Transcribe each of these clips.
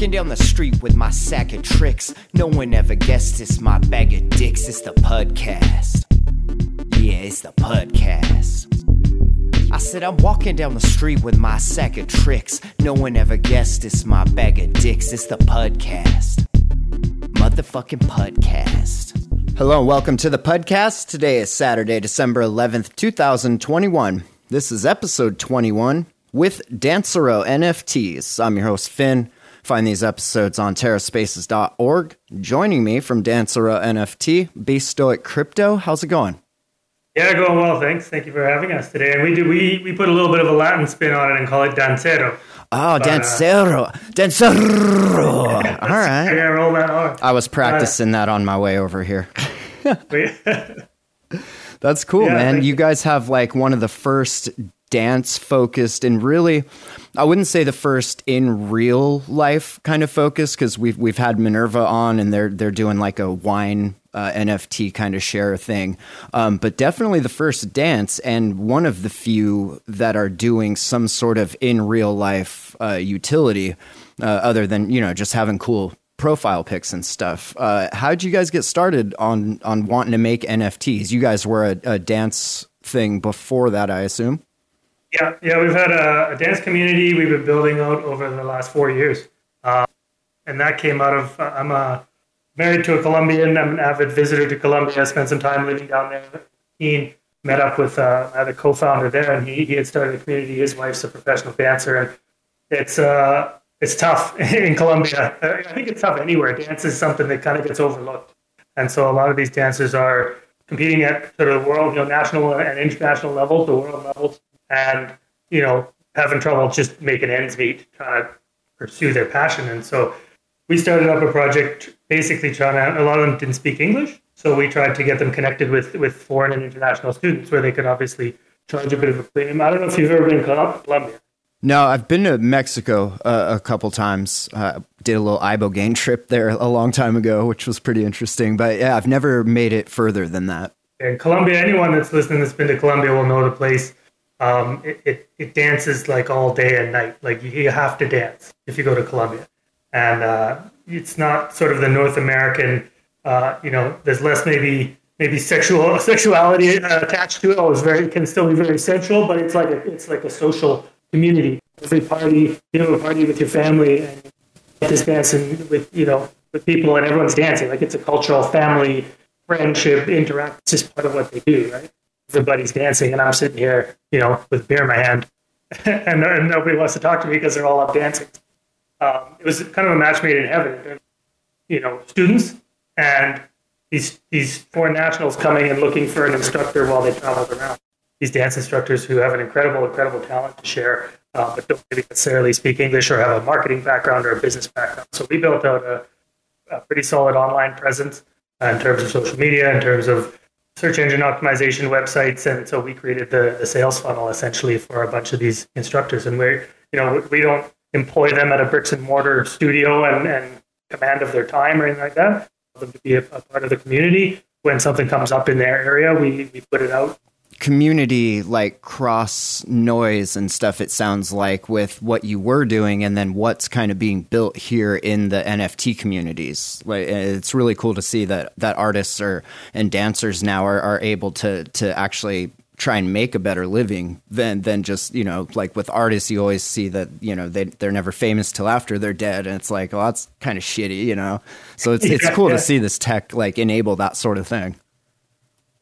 walking down the street with my sack of tricks. No one ever guessed it's my bag of dicks. It's the Pudcast. Yeah, it's the Pudcast. I said I'm walking down the street with my sack of tricks. No one ever guessed it's my bag of dicks. It's the Pudcast. Motherfucking Pudcast. Hello and welcome to the Pudcast. Today is Saturday, December 11th, 2021. This is episode 21 with Dancero NFTs. I'm your host, Finn. Find these episodes on terraspaces.org. Joining me from Dancero NFT, BstoicCrypto. How's it going? Yeah, going well, thanks. Thank you for having us today. And we do we we put a little bit of a Latin spin on it and call it dancero. Oh, but, dancero, uh, dancero. Yeah, All right. Yeah, roll that R. I was practicing uh, that on my way over here. That's cool, yeah, man. You guys have like one of the first dance focused and really I wouldn't say the first in real life kind of focus because we've we've had Minerva on and they're they're doing like a wine uh, NFT kind of share thing, um, but definitely the first dance and one of the few that are doing some sort of in real life uh, utility uh, other than you know just having cool profile pics and stuff. Uh, how did you guys get started on on wanting to make NFTs? You guys were a, a dance thing before that, I assume. Yeah, yeah, we've had a, a, dance community we've been building out over the last four years, uh, and that came out of uh, I'm a married to a Colombian. I'm an avid visitor to Colombia. I spent some time living down there. He met up with uh, I had a co-founder there, and he, he had started a community. His wife's a professional dancer, and it's uh it's tough in Colombia. I think it's tough anywhere. Dance is something that kind of gets overlooked, and so a lot of these dancers are competing at sort of the world, you know, national and international levels, the world levels and you know having trouble just making ends meet, trying to pursue their passion. And so we started up a project basically trying to. A lot of them didn't speak English, so we tried to get them connected with with foreign and international students, where they could obviously charge a bit of a premium. I don't know if you've ever been to Colombia. No, I've been to Mexico uh, a couple times. Uh, did a little ibogaine trip there a long time ago, which was pretty interesting. But yeah, I've never made it further than that. In Colombia, anyone that's listening that's been to Colombia will know the place um, it, it, it, dances like all day and night. Like you, you have to dance if you go to Colombia. And uh, it's not sort of the North American, uh, you know, there's less maybe maybe sexual sexuality uh, attached to it. It's very can still be very sensual, but it's like a, it's like a social community. Every party, you know, a party with your family and just dancing with you know with people and everyone's dancing. Like it's a cultural family friendship interact. It's just part of what they do, right? Everybody's dancing and I'm sitting here, you know, with beer in my hand, and, and, nobody wants to talk to me because they're all up dancing. Um, it was kind of a match made in heaven. You know, students and these these foreign nationals coming and looking for an instructor while they traveled around. These dance instructors who have an incredible, incredible talent to share, uh, but don't necessarily speak English or have a marketing background or a business background. So we built out a, a pretty solid online presence in terms of social media, in terms of search engine optimization websites, and so we created the, the sales funnel essentially for a bunch of these instructors. And we're you know we don't employ them at a bricks and mortar studio and, and command of their time or anything like that. Them to be a, a part of the community. When something comes up in their area, we, we put it out community like cross noise and stuff it sounds like with what you were doing and then what's kind of being built here in the NFT communities. Like eh, it's really cool to see that that artists are and dancers now are, are able to to actually try and make a better living than than just you know like with artists you always see that you know they they're never famous till after they're dead and it's like well that's kind of shitty you know? So it's it's cool to see this tech like enable that sort of thing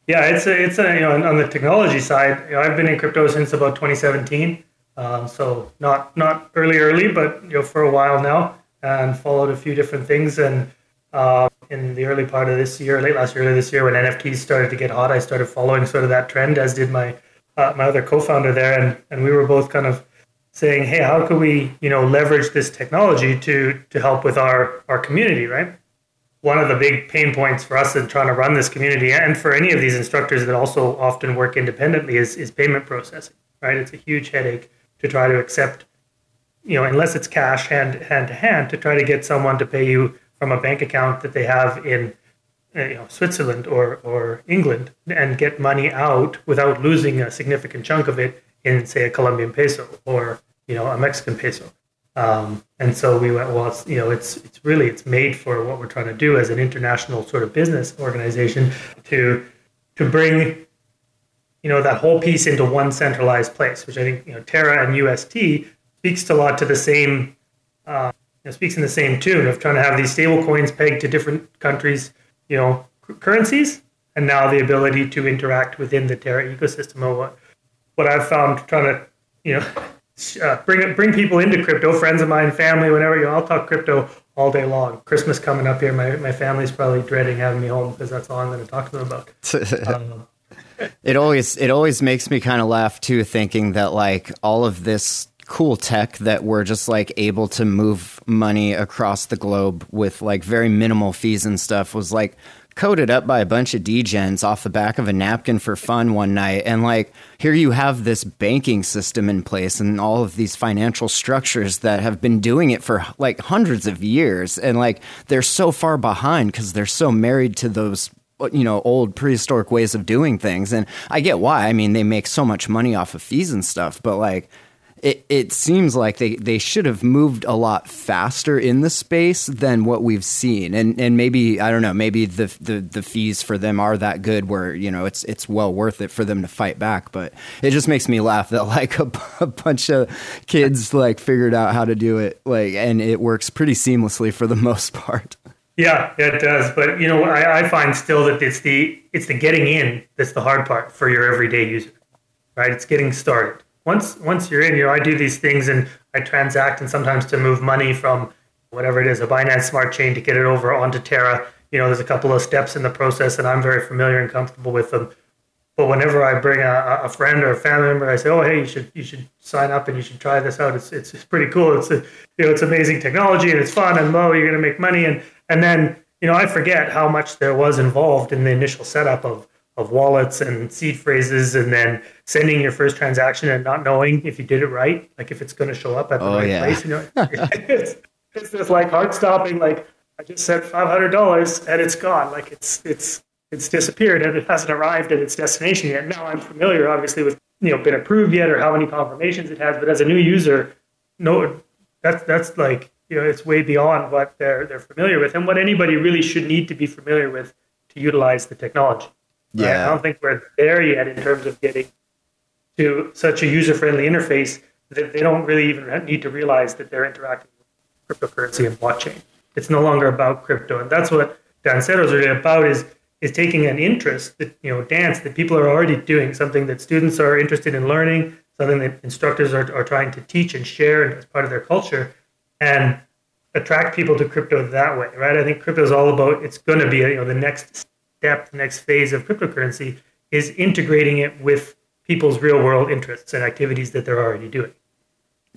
yeah, it's a, it's a, you know on the technology side. You know, I've been in crypto since about 2017, um, so not not early early, but you know for a while now, and followed a few different things. And uh, in the early part of this year, late last year, early this year, when NFTs started to get hot, I started following sort of that trend, as did my uh, my other co-founder there, and and we were both kind of saying, hey, how can we you know leverage this technology to to help with our our community, right? One of the big pain points for us in trying to run this community and for any of these instructors that also often work independently is, is payment processing right? It's a huge headache to try to accept you know unless it's cash hand hand to hand to try to get someone to pay you from a bank account that they have in uh, you know Switzerland or or England and get money out without losing a significant chunk of it in say a Colombian peso or you know a Mexican peso. Um, and so we went, well, it's, you know, it's it's really it's made for what we're trying to do as an international sort of business organization to to bring you know that whole piece into one centralized place, which I think you know Terra and UST speaks to a lot to the same uh, you know, speaks in the same tune of trying to have these stable coins pegged to different countries, you know, currencies, and now the ability to interact within the Terra ecosystem. What what I've found trying to you know uh, bring bring people into crypto, friends of mine, family, whenever you know, I'll talk crypto all day long. Christmas coming up here, my my family's probably dreading having me home because that's all I'm going to talk to them about. um, it always it always makes me kind of laugh too, thinking that like all of this cool tech that we're just like able to move money across the globe with like very minimal fees and stuff was like coded up by a bunch of degens off the back of a napkin for fun one night and like here you have this banking system in place and all of these financial structures that have been doing it for like hundreds of years and like they're so far behind because they're so married to those you know old prehistoric ways of doing things and i get why. I mean they make so much money off of fees and stuff but like it, it seems like they, they should have moved a lot faster in the space than what we've seen and and maybe I don't know maybe the, the the fees for them are that good where you know it's it's well worth it for them to fight back but it just makes me laugh that like a, a bunch of kids like figured out how to do it like and it works pretty seamlessly for the most part yeah, it does. But you know, I, I, find still that it's the it's the getting in that's the hard part for your everyday user, right? It's getting started. Once once you're in, you know, I do these things and I transact and sometimes to move money from whatever it is, a Binance Smart Chain to get it over onto Terra. You know, there's a couple of steps in the process, and I'm very familiar and comfortable with them. But whenever I bring a, a friend or a family member, I say, "Oh, hey, you should you should sign up and you should try this out. It's it's, it's pretty cool. It's a, you know it's amazing technology and it's fun and oh, you're going to make money." And and then you know I forget how much there was involved in the initial setup of of wallets and seed phrases, and then sending your first transaction and not knowing if you did it right, like if it's going to show up at the oh, right yeah. place. You know, it's, it's just like heart stopping. Like I just sent five hundred dollars and it's gone. Like it's it's it's disappeared and it hasn't arrived at its destination yet. Now I'm familiar, obviously, with you know been approved yet or how many confirmations it has, but as a new user, no, that's that's like you know it's way beyond what they're they're familiar with and what anybody really should need to be familiar with to utilize the technology. Right? Yeah, I don't think we're there yet in terms of getting to such a user friendly interface that they don't really even need to realize that they're interacting with cryptocurrency and blockchain. It's no longer about crypto, and that's what Dancero is really about. Is is taking an interest that you know dance that people are already doing something that students are interested in learning something that instructors are, are trying to teach and share as part of their culture and attract people to crypto that way right i think crypto is all about it's going to be you know the next step the next phase of cryptocurrency is integrating it with people's real world interests and activities that they're already doing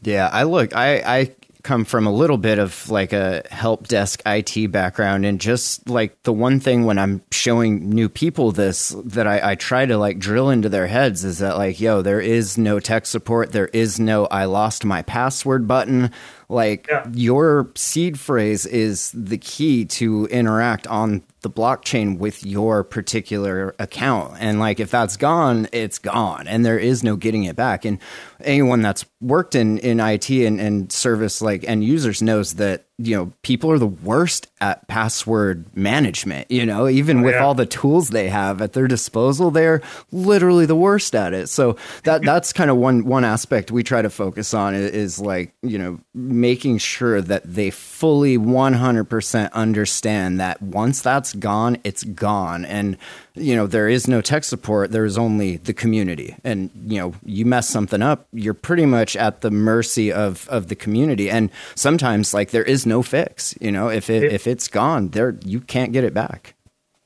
yeah i look i i come from a little bit of like a help desk IT background and just like the one thing when I'm showing new people this that I, I, try to like drill into their heads is that like, yo, there is no tech support. There is no I lost my password button. Like yeah. your seed phrase is the key to interact on the blockchain with your particular account. And like if that's gone, it's gone and there is no getting it back. And anyone that's worked in, in IT and, and service like end users knows that you know people are the worst at password management you know even oh, with yeah. all the tools they have at their disposal they're literally the worst at it so that that's kind of one one aspect we try to focus on is, is like you know making sure that they fully 100% understand that once that's gone it's gone and you know there is no tech support there is only the community. And you know you mess something up you're pretty much at the mercy of of the community. And sometimes like there is no fix you know if it, if it's gone there you can't get it back.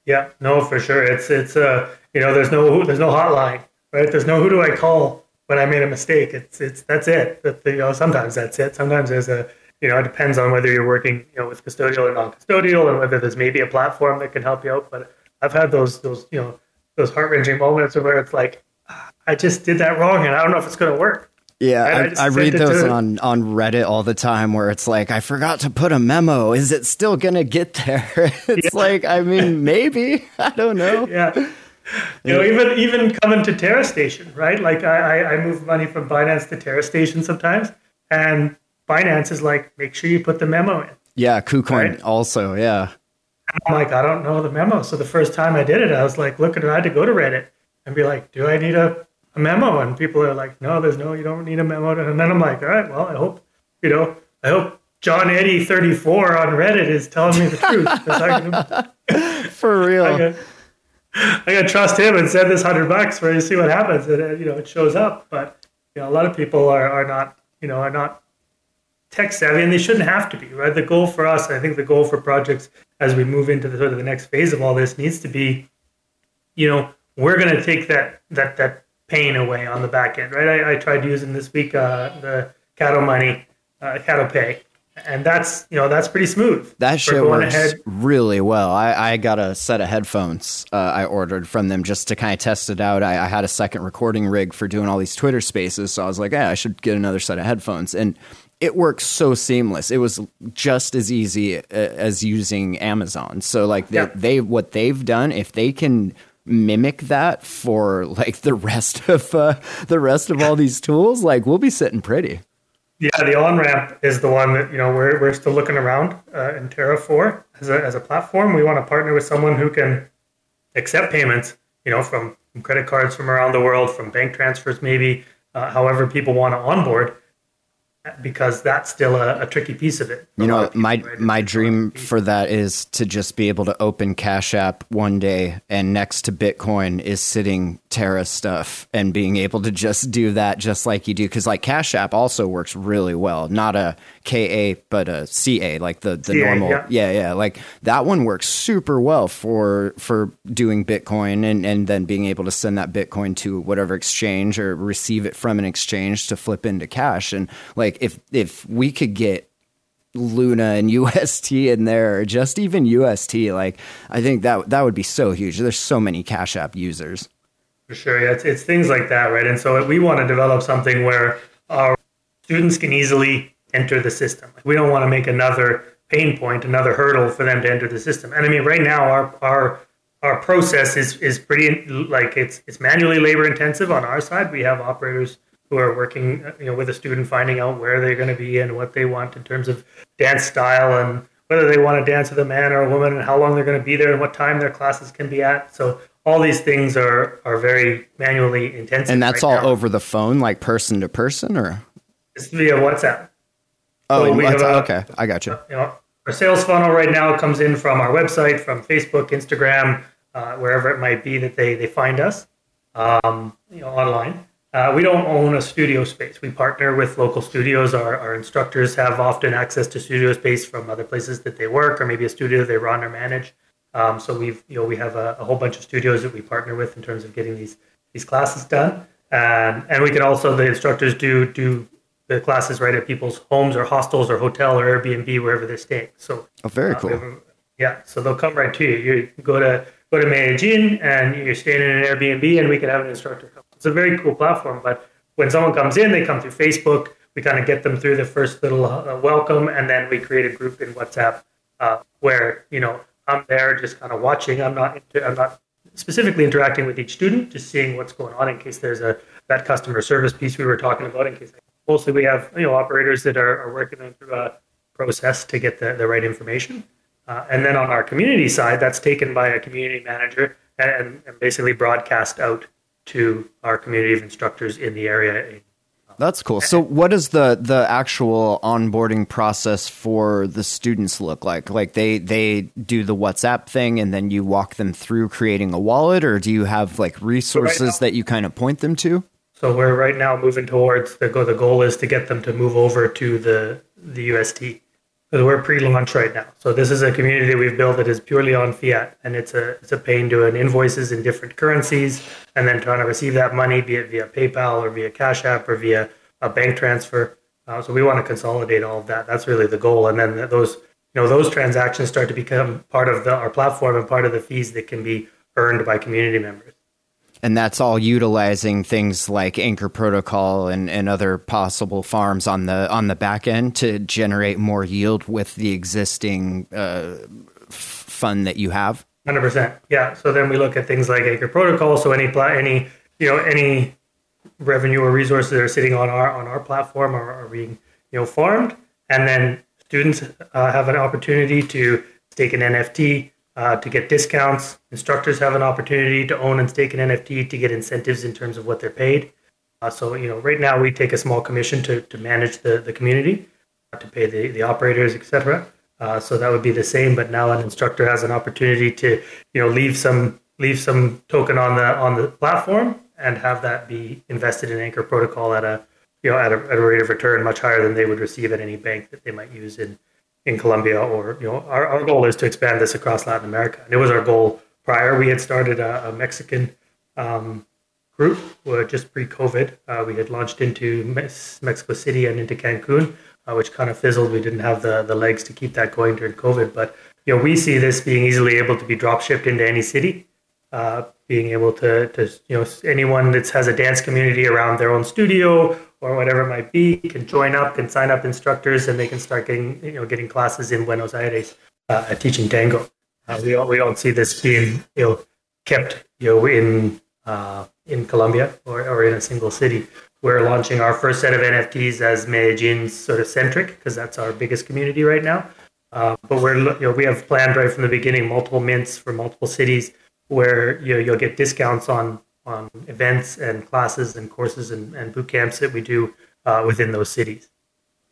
Yeah no for sure. It's it's uh you know there's no there's no hotline right? There's no who do i call when i made a mistake? It's it's that's it. That you know sometimes that's it. Sometimes there's a you know it depends on whether you're working you know with custodial or non-custodial and whether there's maybe a platform that can help you out. But I've had those those you know those heart wrenching moments where it's like ah, I just did that wrong and I don't know if it's going to work. Yeah, I, I, I read those on, on Reddit all the time where it's like, I forgot to put a memo. Is it still going to get there? It's yeah. like, I mean, maybe. I don't know. Yeah. You know, even even coming to Terra Station, right? Like I, I move money from Binance to Terra Station sometimes. And Binance is like, make sure you put the memo in. Yeah, KuCoin right? also, yeah. I'm like, I don't know the memo. So the first time I did it, I was like, look, I had to go to Reddit and be like, do I need a, a memo? And people are like, no, there's no, you don't need a memo. And then I'm like, all right, well, I hope, you know, I hope John Eddie 34 on Reddit is telling me the truth. I For real. I got, I trust him and send this hundred bucks for you see what happens. And, uh, you know, it shows up. But, you know, a lot of people are, are not, you know, are not tech savvy and they shouldn't have to be, right? The goal for us, I think the goal for projects as we move into the sort of the next phase of all this needs to be, you know, we're going to take that, that, that pain away on the back end, right? I, I tried using this week uh, the Kado Money, uh, Kado Pay, and that's you know that's pretty smooth. That shit works ahead. really well. I, I got a set of headphones uh, I ordered from them just to kind of test it out. I, I, had a second recording rig for doing all these Twitter Spaces, so I was like, yeah, I should get another set of headphones, and it works so seamless. It was just as easy uh, as using Amazon. So like they, yeah. they what they've done, if they can mimic that for like the rest of uh, the rest of all these tools, like we'll be sitting pretty. Yeah, the on ramp is the one that you know we're we're still looking around uh, in Terra for as a as a platform. We want to partner with someone who can accept payments, you know, from, from credit cards from around the world, from bank transfers, maybe, uh, however people want to onboard because that's still a, a tricky piece of it. You know, people, my right? my dream for that is to just be able to open Cash App one day, and next to Bitcoin is sitting Terra stuff, and being able to just do that just like you do. Because like Cash App also works really well, not a KA but a CA, like the the CA, normal. Yeah. yeah, yeah, like that one works super well for for doing Bitcoin, and and then being able to send that Bitcoin to whatever exchange or receive it from an exchange to flip into cash, and like like if if we could get Luna and UST in there, or just even UST, like I think that that would be so huge. There's so many Cash App users. For sure, yeah, it's, it's things like that, right? And so we want to develop something where our students can easily enter the system. We don't want to make another pain point, another hurdle for them to enter the system. And I mean, right now our our our process is is pretty like it's it's manually labor intensive on our side. We have operators who are working you know with a student finding out where they're going to be and what they want in terms of dance style and whether they want to dance with a man or a woman and how long they're going to be there and what time their classes can be at. So all these things are are very manually intensive and that's right all now. over the phone like person to person or? It's via whatsapp. Oh so a, okay i got you. you know, our sales funnel right now comes in from our website from facebook instagram uh, wherever it might be that they they find us um, you know online uh, we don't own a studio space. We partner with local studios. Our, our instructors have often access to studio space from other places that they work, or maybe a studio they run or manage. Um, so we've you know we have a, a, whole bunch of studios that we partner with in terms of getting these these classes done. Um, and we can also the instructors do do the classes right at people's homes or hostels or hotel or Airbnb wherever they're staying. So oh, very uh, cool. yeah, so they'll come right to you. You go to go to Medellin and you're staying in an Airbnb, and we can have an instructor come it's a very cool platform. But when someone comes in, they come through Facebook. We kind of get them through the first little uh, welcome, and then we create a group in WhatsApp uh, where you know I'm there just kind of watching. I'm not inter- I'm not specifically interacting with each student, just seeing what's going on in case there's a that customer service piece we were talking about. In case mostly we have you know operators that are, are working through a process to get the, the right information. Uh, and then on our community side, that's taken by a community manager and, and basically broadcast out to our community of instructors in the area. That's cool. So, what does the the actual onboarding process for the students look like? Like they they do the WhatsApp thing, and then you walk them through creating a wallet, or do you have like resources so right now, that you kind of point them to? So we're right now moving towards the goal. The goal is to get them to move over to the the UST because we're pre-launch right now. So this is a community we've built that is purely on fiat, and it's a it's a pain doing invoices in different currencies, and then trying to receive that money, be it via PayPal or via Cash App or via a bank transfer. Uh, so we want to consolidate all of that. That's really the goal, and then those you know those transactions start to become part of the, our platform and part of the fees that can be earned by community members and that's all utilizing things like Anchor Protocol and, and other possible farms on the on the back end to generate more yield with the existing uh, fund that you have. Hundred percent, yeah. So then we look at things like Anchor Protocol. So any any you know any revenue or resources that are sitting on our on our platform are, are being you know farmed, and then students uh, have an opportunity to stake an NFT uh, to get discounts. Instructors have an opportunity to own and stake an NFT to get incentives in terms of what they're paid. Uh, so you know, right now we take a small commission to, to manage the, the community, uh, to pay the, the operators, etc. Uh, so that would be the same, but now an instructor has an opportunity to you know leave some leave some token on the on the platform and have that be invested in Anchor Protocol at a you know at a, at a rate of return much higher than they would receive at any bank that they might use in in Colombia or you know our, our goal is to expand this across Latin America. And it was our goal prior. We had started a, a Mexican um, group just pre-COVID. Uh, we had launched into Mexico City and into Cancun uh, which kind of fizzled. We didn't have the the legs to keep that going during COVID. But you know we see this being easily able to be drop shipped into any city uh, being able to, to, you know, anyone that has a dance community around their own studio or whatever it might be can join up, can sign up instructors, and they can start getting, you know, getting classes in Buenos Aires uh, teaching tango. Uh, we don't, we don't see this being, you know, kept, you know, in uh, in Colombia or, or in a single city. We're launching our first set of NFTs as Medellin sort of centric because that's our biggest community right now. Uh, but we're, you know, we have planned right from the beginning multiple mints for multiple cities where you know, you'll get discounts on on events and classes and courses and, and boot camps that we do uh, within those cities.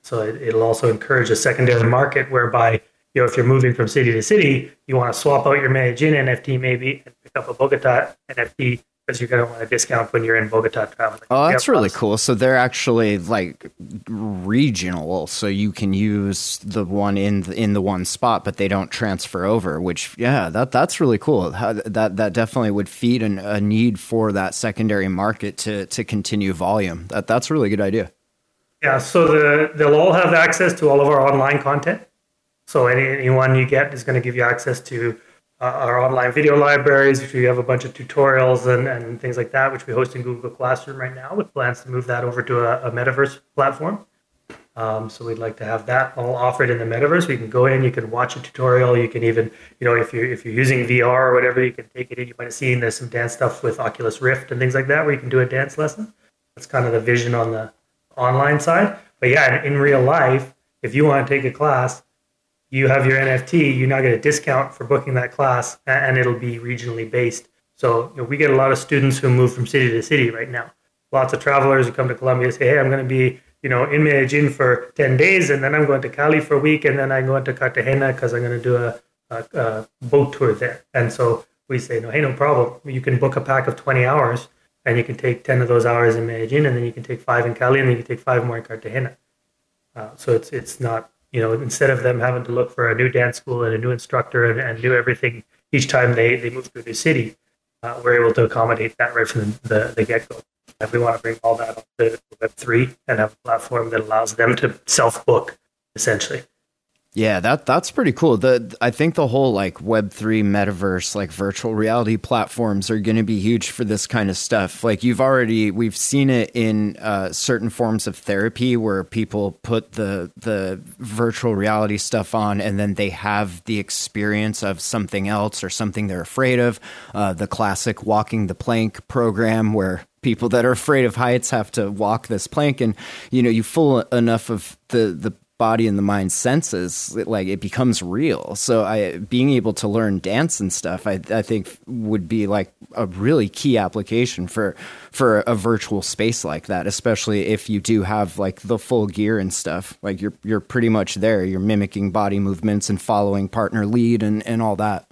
So it, will also encourage a secondary market whereby you know if you're moving from city to city, you want to swap out your Medellin NFT maybe and pick up a Bogota NFT because you're going to want a discount when you're in Bogota traveling. Oh, that's really cool. So they're actually like regional, so you can use the one in the, in the one spot, but they don't transfer over. Which, yeah, that that's really cool. That that definitely would feed an, a need for that secondary market to to continue volume. That that's a really good idea. Yeah, so the, they'll all have access to all of our online content. So any, anyone you get is going to give you access to our online video libraries, which we have a bunch of tutorials and, and things like that, which we host in Google Classroom right now, with plans to move that over to a, a metaverse platform. Um, so we'd like to have that all offered in the metaverse. We can go in, you can watch a tutorial, you can even, you know, if you're if you're using VR or whatever, you can take it in. You might have seen there's some dance stuff with Oculus Rift and things like that, where you can do a dance lesson. That's kind of the vision on the online side. But yeah, in real life, if you want to take a class, you have your NFT, you now get a discount for booking that class, and it'll be regionally based. So you know, we get a lot of students who move from city to city right now. Lots of travelers who come to Colombia say, "Hey, I'm going to be you know in Medellin for ten days, and then I'm going to Cali for a week, and then I'm going to Cartagena because I'm going to do a, a, a boat tour there." And so we say, "No, hey, no problem. You can book a pack of 20 hours, and you can take 10 of those hours in Medellin, and then you can take five in Cali, and then you can take five more in Cartagena." Uh, so it's it's not you know, instead of them having to look for a new dance school and a new instructor and, and do everything each time they, they move to a new city, uh, we're able to accommodate that right from the, the, the get go. And we want to bring all that up to Web3 and have a platform that allows them to self book essentially. Yeah, that that's pretty cool. The I think the whole like Web three metaverse, like virtual reality platforms, are going to be huge for this kind of stuff. Like you've already we've seen it in uh, certain forms of therapy where people put the the virtual reality stuff on, and then they have the experience of something else or something they're afraid of. Uh, the classic walking the plank program where people that are afraid of heights have to walk this plank and you know you fool enough of the the body and the mind senses, it, like it becomes real. So I being able to learn dance and stuff, I, I think would be like a really key application for for a virtual space like that, especially if you do have like the full gear and stuff. Like you're you're pretty much there. You're mimicking body movements and following partner lead and, and all that.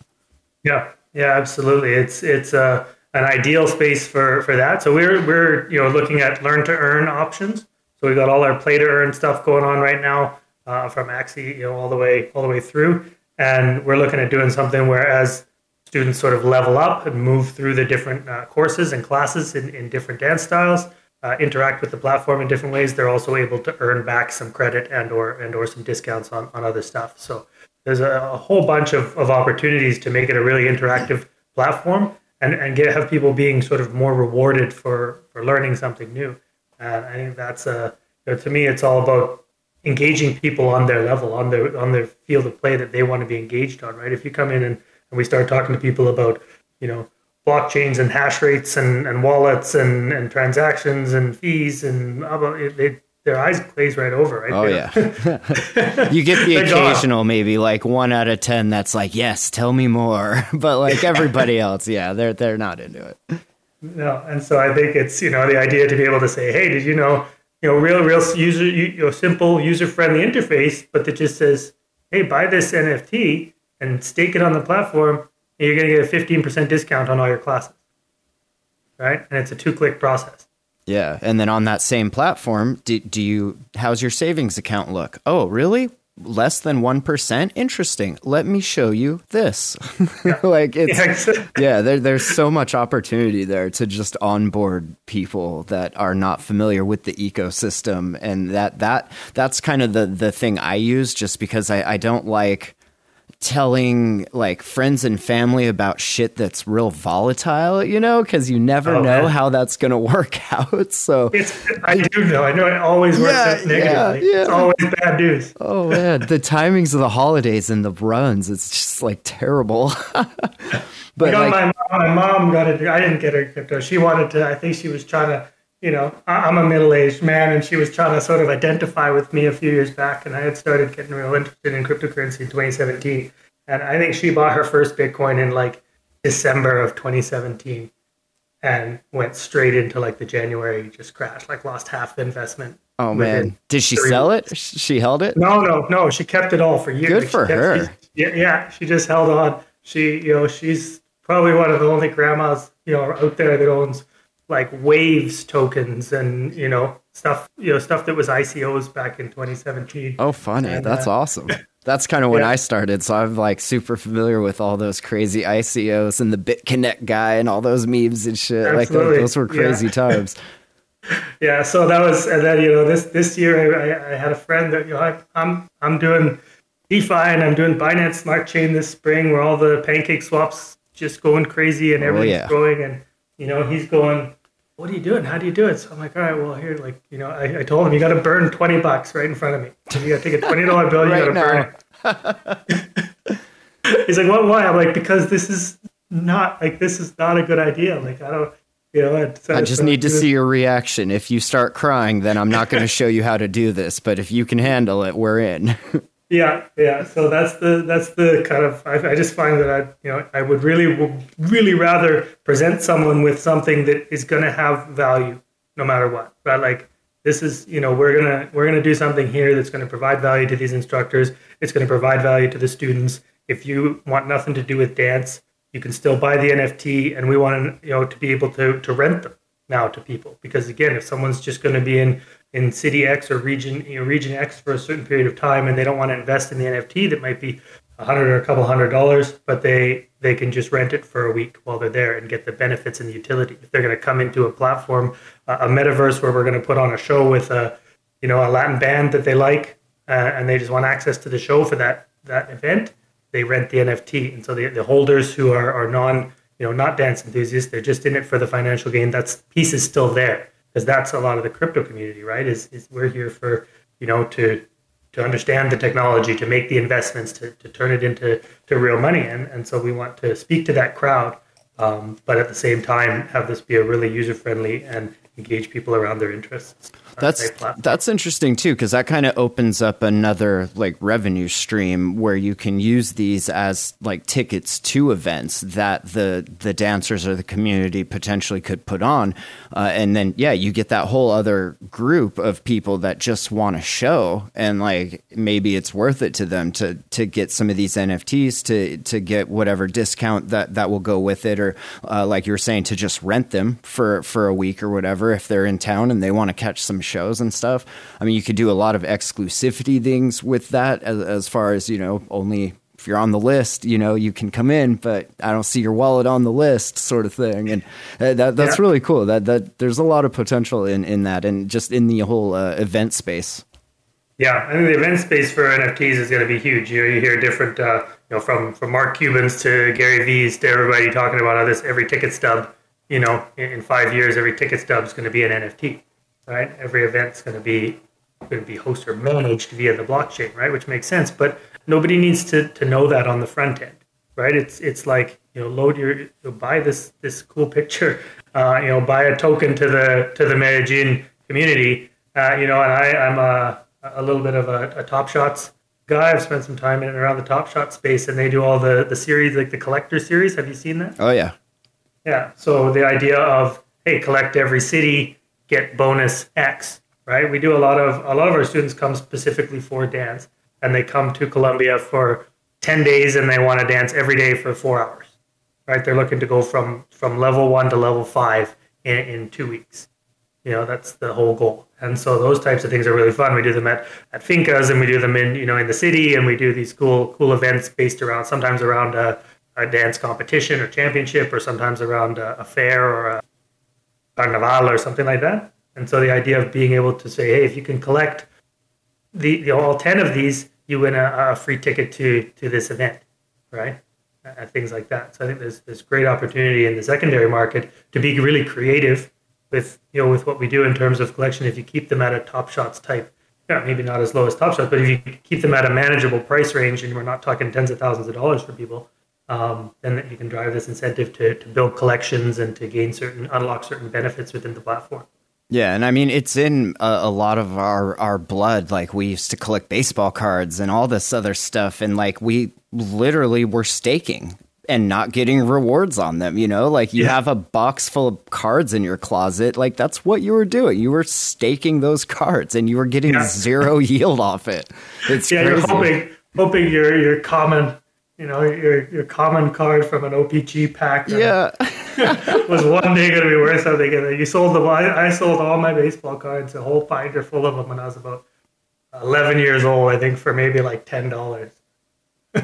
Yeah, yeah, absolutely. It's it's uh, an ideal space for for that. So we're we're you know looking at learn to earn options. So we've got all our play to earn stuff going on right now uh, from Axie, you know, all the way all the way through, and we're looking at doing something where as students sort of level up and move through the different uh, courses and classes in, in different dance styles, uh, interact with the platform in different ways, they're also able to earn back some credit and or and or some discounts on, on other stuff. So there's a, a whole bunch of, of opportunities to make it a really interactive platform and, and get have people being sort of more rewarded for, for learning something new. And I think that's a to me, it's all about engaging people on their level, on their on their field of play that they want to be engaged on. Right? If you come in and, and we start talking to people about you know blockchains and hash rates and, and wallets and, and transactions and fees and uh, they their eyes glaze right over, right? Oh yeah. you get the occasional, maybe like one out of ten that's like, yes, tell me more. But like everybody else, yeah, they're they're not into it. No, and so I think it's you know the idea to be able to say, hey, did you know, you know, real real user, you know, simple user friendly interface, but that just says, hey, buy this NFT and stake it on the platform, and you're going to get a fifteen percent discount on all your classes, right? And it's a two click process. Yeah, and then on that same platform, do, do you how's your savings account look? Oh, really? Less than 1%? Interesting. Let me show you this. Yeah. like it's yeah, yeah there, there's so much opportunity there to just onboard people that are not familiar with the ecosystem and that that that's kind of the the thing I use just because I, I don't like telling like friends and family about shit that's real volatile, you know, because you never oh, know man. how that's going to work out. So it's, I do know. I know it always works yeah, out negatively. Yeah, yeah. It's always bad news. Oh man, the timings of the holidays and the runs, it's just like terrible. but like, my, mom, my mom got it. I didn't get her crypto. She wanted to. I think she was trying to. You know, I'm a middle-aged man, and she was trying to sort of identify with me a few years back, and I had started getting real interested in cryptocurrency in 2017. And I think she bought her first Bitcoin in like December of 2017 and went straight into like the January just crashed, like lost half the investment. Oh man, did she sell it? She held it? No, no, no. She kept it all for years. Good for kept, her. Yeah, yeah. She just held on. She, you know, she's probably one of the only grandmas, you know, out there that owns like waves tokens and you know stuff, you know, stuff that was ICOs back in 2017. Oh, funny. And, That's uh, awesome. That's kind of when yeah. I started, so I'm like super familiar with all those crazy ICOs and the BitConnect guy and all those memes and shit. Absolutely. Like those, those were crazy yeah. times. yeah, so that was, and then you know, this this year I, I had a friend that you know I, I'm I'm doing DeFi and I'm doing Binance Smart Chain this spring, where all the pancake swaps just going crazy and oh, everything's oh, yeah. growing, and you know he's going what are you doing? How do you do it? So I'm like, all right, well, here, like, you know, I, I told him you got to burn 20 bucks right in front of me. You got to take a $20 bill, you right got to burn it. He's like, what, why? I'm like, because this is not, like, this is not a good idea. Like, I don't, you know, so, I just so, need to see your reaction. If you start crying, then I'm not going to show you how to do this. But if you can handle it, we're in. Yeah, yeah. So that's the that's the kind of I, I, just find that I you know I would really really rather present someone with something that is going to have value no matter what. Right? Like this is you know we're gonna we're gonna do something here that's going to provide value to these instructors. It's going to provide value to the students. If you want nothing to do with dance, you can still buy the NFT, and we want you know to be able to to rent them now to people because again, if someone's just going to be in in city X or region you know, region X for a certain period of time, and they don't want to invest in the NFT that might be a hundred or a couple hundred dollars, but they they can just rent it for a week while they're there and get the benefits and the utility. If they're going to come into a platform, uh, a metaverse where we're going to put on a show with a you know a Latin band that they like, uh, and they just want access to the show for that that event, they rent the NFT, and so the, the holders who are are non you know not dance enthusiasts, they're just in it for the financial gain. That piece is still there because that's a lot of the crypto community, right? Is, is we're here for you know to to understand the technology, to make the investments, to, to turn it into to real money, and and so we want to speak to that crowd, um, but at the same time have this be a really user friendly and engage people around their interests. That's that's interesting too because that kind of opens up another like revenue stream where you can use these as like tickets to events that the the dancers or the community potentially could put on, uh, and then yeah, you get that whole other group of people that just want to show and like maybe it's worth it to them to to get some of these NFTs to to get whatever discount that that will go with it or uh, like you were saying to just rent them for for a week or whatever if they're in town and they want to catch some shows and stuff. I mean, you could do a lot of exclusivity things with that as, as far as, you know, only if you're on the list, you know, you can come in, but I don't see your wallet on the list, sort of thing. And uh, that, that's yeah. really cool. That that there's a lot of potential in in that, and just in the whole uh, event space. Yeah, I think the event space for NFTs is going to be huge. You know, you hear different, uh, you know, from from Mark Cuban's to Gary V's to everybody talking about how this every ticket stub, you know, in, in five years, every ticket stub is going to be an NFT right? Every event's going to be going to be hosted or managed via the blockchain, right? Which makes sense, but nobody needs to to know that on the front end, right? It's it's like you know, load your you know, buy this this cool picture, uh, you know, buy a token to the to the Medellin community, Uh, you know, and I, I'm a, a little bit of a, a Top Shots guy. I've spent some time in and around the Top Shot space, and they do all the the series, like the collector series. Have you seen that? Oh yeah, yeah. So the idea of hey, collect every city, get bonus X, right? We do a lot of a lot of our students come specifically for dance, and they come to Colombia for ten days, and they want to dance every day for four hours, right? They're looking to go from from level one to level five in, in two weeks. You know, that's the whole goal. And so those types of things are really fun. We do them at, at fincas and we do them in, you know, in the city and we do these cool, cool events based around sometimes around a, a dance competition or championship or sometimes around a, a fair or a carnival or something like that. And so the idea of being able to say, hey, if you can collect the, the all 10 of these, you win a, a free ticket to, to this event, right? Uh, things like that. So I think there's, there's great opportunity in the secondary market to be really creative with you know with what we do in terms of collection if you keep them at a top shots type yeah maybe not as low as top shots but if you keep them at a manageable price range and we're not talking tens of thousands of dollars for people um, then you can drive this incentive to, to build collections and to gain certain unlock certain benefits within the platform yeah, and I mean it's in a, a, lot of our our blood. Like we used to collect baseball cards and all this other stuff, and like we literally were staking and not getting rewards on them. You know, like you yeah. have a box full of cards in your closet. Like that's what you were doing. You were staking those cards, and you were getting yeah. zero yield off it. It's yeah, crazy. you're hoping hoping your your common you know your your common card from an OPC pack. Yeah. was one day going to be worth something, and you sold them. I, I sold all my baseball cards, a whole binder full of them, when I was about eleven years old. I think for maybe like ten dollars.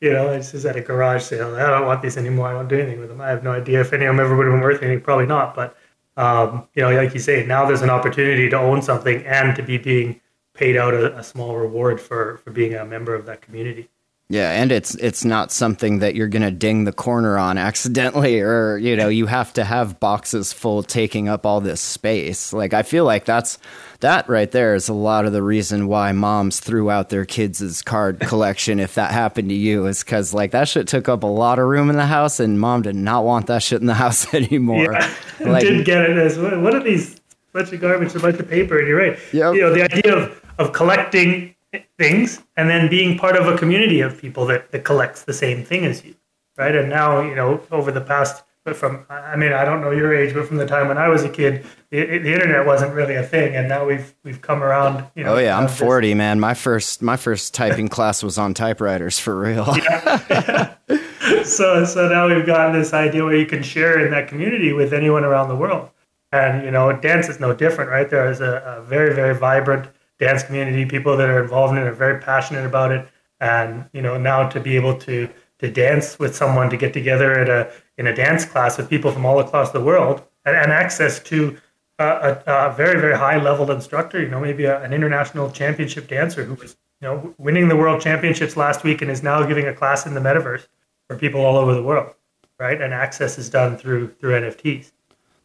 you know, it's just at a garage sale. I don't want these anymore. I don't do anything with them. I have no idea if any of them ever would have been worth anything. Probably not. But um, you know, like you say, now there's an opportunity to own something and to be being paid out a, a small reward for for being a member of that community. Yeah, and it's it's not something that you're going to ding the corner on accidentally or you know, you have to have boxes full taking up all this space. Like I feel like that's that right there is a lot of the reason why moms threw out their kids' card collection if that happened to you is cuz like that shit took up a lot of room in the house and mom did not want that shit in the house anymore. Yeah. Like, didn't get it as what are these bunch of garbage, a bunch of paper and you're right. Yep. You know, the idea of of collecting things and then being part of a community of people that, that collects the same thing as you right? And now you know over the past but from i mean i don't know your age but from the time when i was a kid the, the internet wasn't really a thing. And now we've we've come around you know oh yeah i'm 40 this. man. My first my first typing class was on typewriters for real. Yeah. so so now we've got this idea where you can share in that community with anyone around the world. And you know dance is no different right? There is a, a very very vibrant dance community, people that are involved in it are very passionate about it. And you know, now to be able to to dance with someone, to get together at a in a dance class with people from all across the world, and, and access to a, a, very very high level instructor. You know, maybe a, an international championship dancer who was you know winning the world championships last week and is now giving a class in the metaverse for people all over the world, right? And access is done through through NFTs.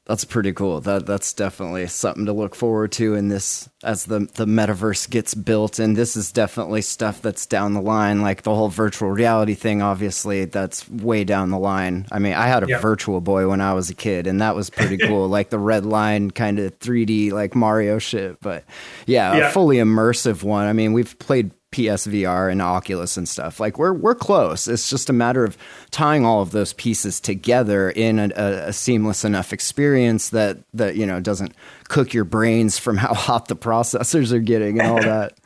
That's pretty cool. That that's definitely something to look forward to in this as the the metaverse gets built and this is definitely stuff that's down the line like the whole virtual reality thing obviously that's way down the line. I mean, I had a yeah. virtual boy when I was a kid and that was pretty cool like the red line kind of 3D like Mario shit, but yeah, yeah, a fully immersive one. I mean, we've played PSVR and Oculus and stuff. Like we're we're close. It's just a matter of tying all of those pieces together in a, a, a, seamless enough experience that that you know doesn't cook your brains from how hot the processors are getting and all that.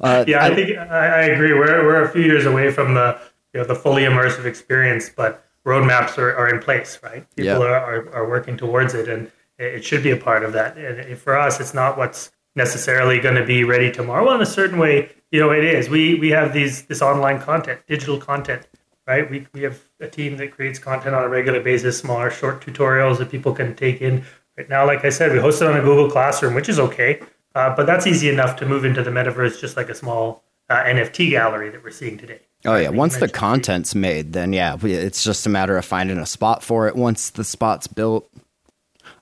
Uh, yeah, I, I think I, I, agree. We're we're a few years away from the you know the fully immersive experience, but roadmaps are, are in place, right? People yeah. are, are, are working towards it, and it should be a part of that. And for us, it's not what's necessarily going to be ready tomorrow. Well, in a certain way, you know, it is. We we have these this online content, digital content, right? We we have a team that creates content on a regular basis, smaller short tutorials that people can take in. Right now, like I said, we host it on a Google Classroom, which is okay, uh, but that's easy enough to move into the metaverse, just like a small uh, NFT gallery that we're seeing today. Oh yeah, once the content's made, then yeah, it's just a matter of finding a spot for it. Once the spot's built,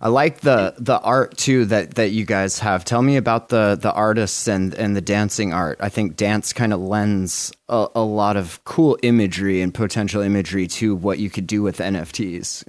I like the the art too that that you guys have. Tell me about the the artists and and the dancing art. I think dance kind of lends a, a lot of cool imagery and potential imagery to what you could do with NFTs.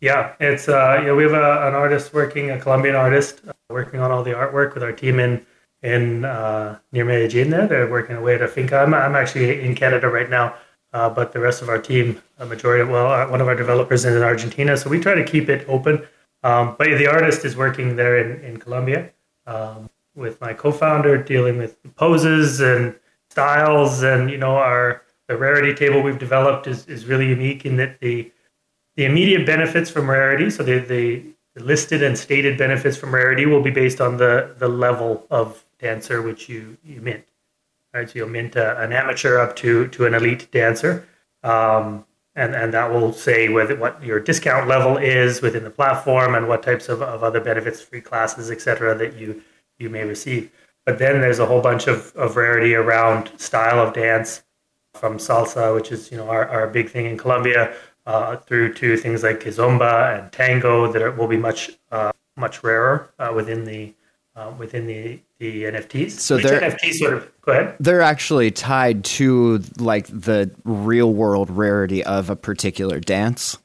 Yeah, it's uh, yeah. We have a, an artist working, a Colombian artist, uh, working on all the artwork with our team in in uh, near Medellin. There, they're working away at a finca. I'm, I'm actually in Canada right now, uh, but the rest of our team, a majority, of, well, uh, one of our developers is in Argentina, so we try to keep it open. Um, but the artist is working there in in Colombia um, with my co-founder, dealing with poses and styles, and you know our the rarity table we've developed is, is really unique in that the the immediate benefits from rarity, so the, the listed and stated benefits from rarity will be based on the, the level of dancer which you, you mint. Right, so you'll mint a, an amateur up to, to an elite dancer. Um, and, and that will say whether what your discount level is within the platform and what types of, of other benefits, free classes, etc., that you, you may receive. But then there's a whole bunch of, of rarity around style of dance from salsa, which is you know our, our big thing in Colombia, uh, through to things like kizomba and tango that are, will be much uh, much rarer uh, within the uh, within the the NFTs. So they're NFTs sort of go ahead. They're actually tied to like the real world rarity of a particular dance.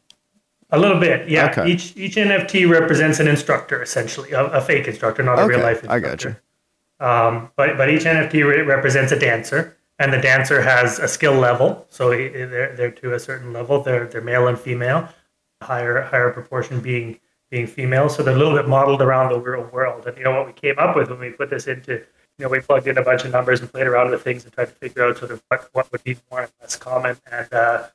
A little bit, yeah. Okay. Each each NFT represents an instructor, essentially, a, a fake instructor, not a real life instructor. I got you. Um, but but each NFT re- represents a dancer, and the dancer has a skill level. So they're, they're to a certain level. They're they're male and female, higher higher proportion being being female. So they're a little bit modeled around the real world. And you know what we came up with when we put this into, you know, we plugged in a bunch of numbers and played around with things and tried to figure out sort of what, what would be more and less common. And uh,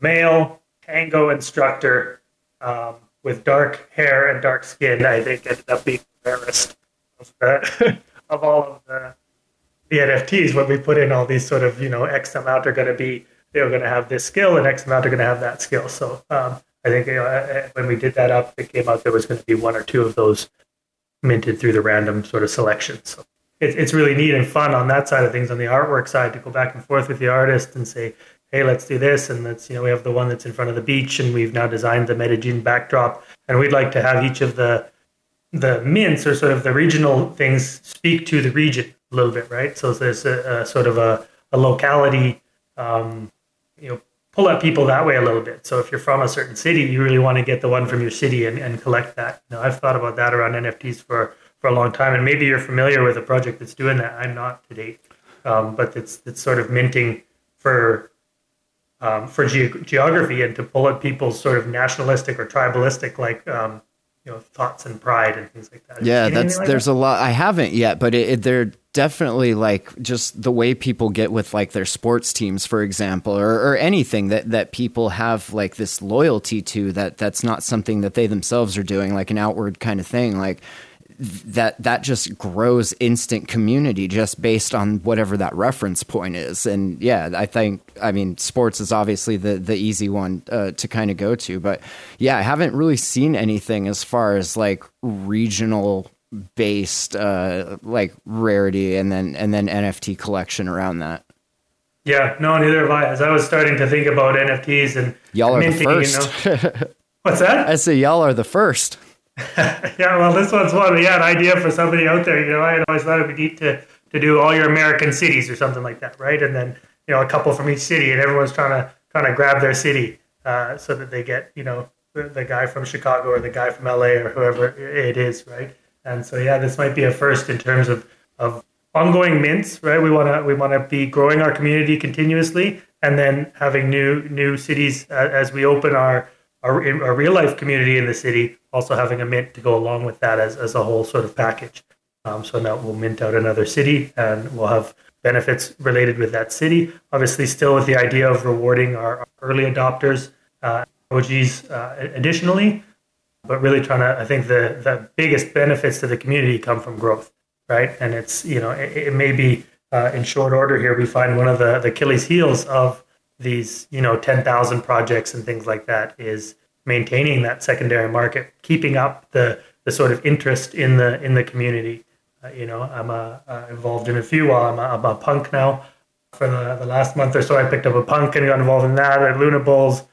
male tango instructor um, with dark hair and dark skin, I think ended up being the rarest of, the, of all of the the NFTs when we put in all these sort of you know X amount are going to be they're going to have this skill and X amount are going to have that skill. So um, I think you know, uh, uh, when we did that up, it came out there was going to be one or two of those minted through the random sort of selection. So it's it's really neat and fun on that side of things. On the artwork side, to go back and forth with the artist and say, hey, let's do this, and let's you know we have the one that's in front of the beach, and we've now designed the Medellin backdrop, and we'd like to have each of the the mints or sort of the regional things speak to the region a little bit, right? So there's a, a sort of a, a locality, um, you know, pull up people that way a little bit. So if you're from a certain city, you really want to get the one from your city and, and collect that. You know, I've thought about that around NFTs for, for a long time, and maybe you're familiar with a project that's doing that. I'm not to date, um, but it's it's sort of minting for um, for ge- geography and to pull at people's sort of nationalistic or tribalistic like um, you know thoughts and pride and things like that. Yeah, that's like there's that? a lot. I haven't yet, but it, it, they're definitely like just the way people get with like their sports teams, for example, or, or anything that that people have like this loyalty to. That that's not something that they themselves are doing, like an outward kind of thing. Like that that just grows instant community just based on whatever that reference point is. And yeah i think i mean sports is obviously the the easy one uh, to kind of go to but yeah i haven't really seen anything as far as like regional based uh like rarity and then and then nft collection around that. Yeah no neither have i as i was starting to think about nfts and y'all are minting, the first you know, what's that? I say y'all are the first yeah, well, this one's one. Yeah, an idea for somebody out there. You know, I always thought it'd be neat to to do all your American cities or something like that, right? And then you know, a couple from each city, and everyone's trying to trying to grab their city uh, so that they get you know the, the, guy from Chicago or the guy from LA or whoever it is, right? And so yeah, this might be a first in terms of of ongoing mints, right? We want to we want to be growing our community continuously, and then having new new cities uh, as we open our our, our real life community in the city, also having a mint to go along with that as, as a whole sort of package. Um, so now we'll mint out another city and we'll have benefits related with that city. Obviously, still with the idea of rewarding our, our early adopters, uh, OGs uh, additionally, but really trying to, I think the, the biggest benefits to the community come from growth, right? And it's, you know, it, it may be uh, in short order here, we find one of the, the Achilles heels of these you know 10,000 projects and things like that is maintaining that secondary market keeping up the the sort of interest in the in the community. Uh, you know I'm uh, uh, involved in a few while I'm a, I'm a punk now. For the, the last month or so I picked up a punk and got involved in that at Luna Bulls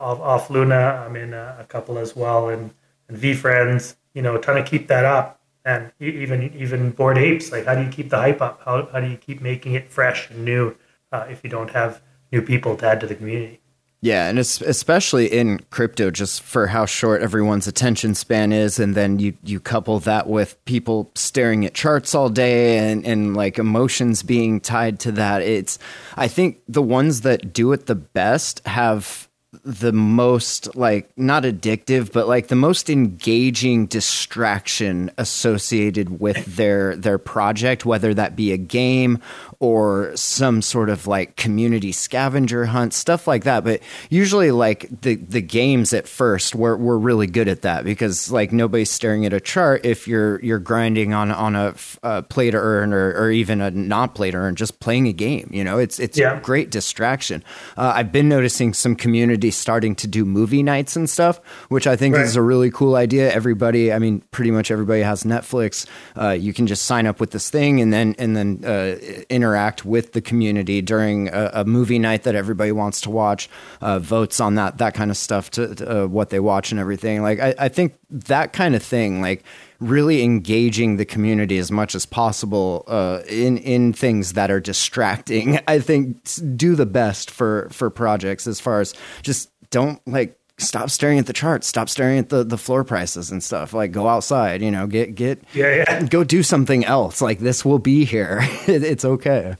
off, off Luna I'm in a, a couple as well and, and Friends. you know trying to keep that up. And even even bored apes like how do you keep the hype up? How, how do you keep making it fresh and new uh, if you don't have new people to add to the community. Yeah, and especially in crypto, just for how short everyone's attention span is, and then you you couple that with people staring at charts all day and and like emotions being tied to that. It's I think the ones that do it the best have the most like not addictive but like the most engaging distraction associated with their their project whether that be a game or some sort of like community scavenger hunt stuff like that. But usually like the the games at first we're, we're really good at that because like nobody's staring at a chart if you're you're grinding on on a, a play to earn or, or even a not play to earn just playing a game you know? It's it's yeah. a great distraction. Uh, I've been noticing some community starting to do movie nights and stuff, which I think right. is a really cool idea. Everybody, I mean, pretty much everybody has Netflix. Uh, you can just sign up with this thing and then and then uh, interact with the community during a, a, movie night that everybody wants to watch. Uh, votes on that that kind of stuff to, to uh, what they watch and everything. Like I, I think that kind of thing, like really engaging the community as much as possible uh, in in things that are distracting. I think do the best for for projects as far as just don't like stop staring at the charts stop staring at the, the floor prices and stuff. Like go outside you know get get yeah, yeah. go do something else. Like this will be here. It's okay.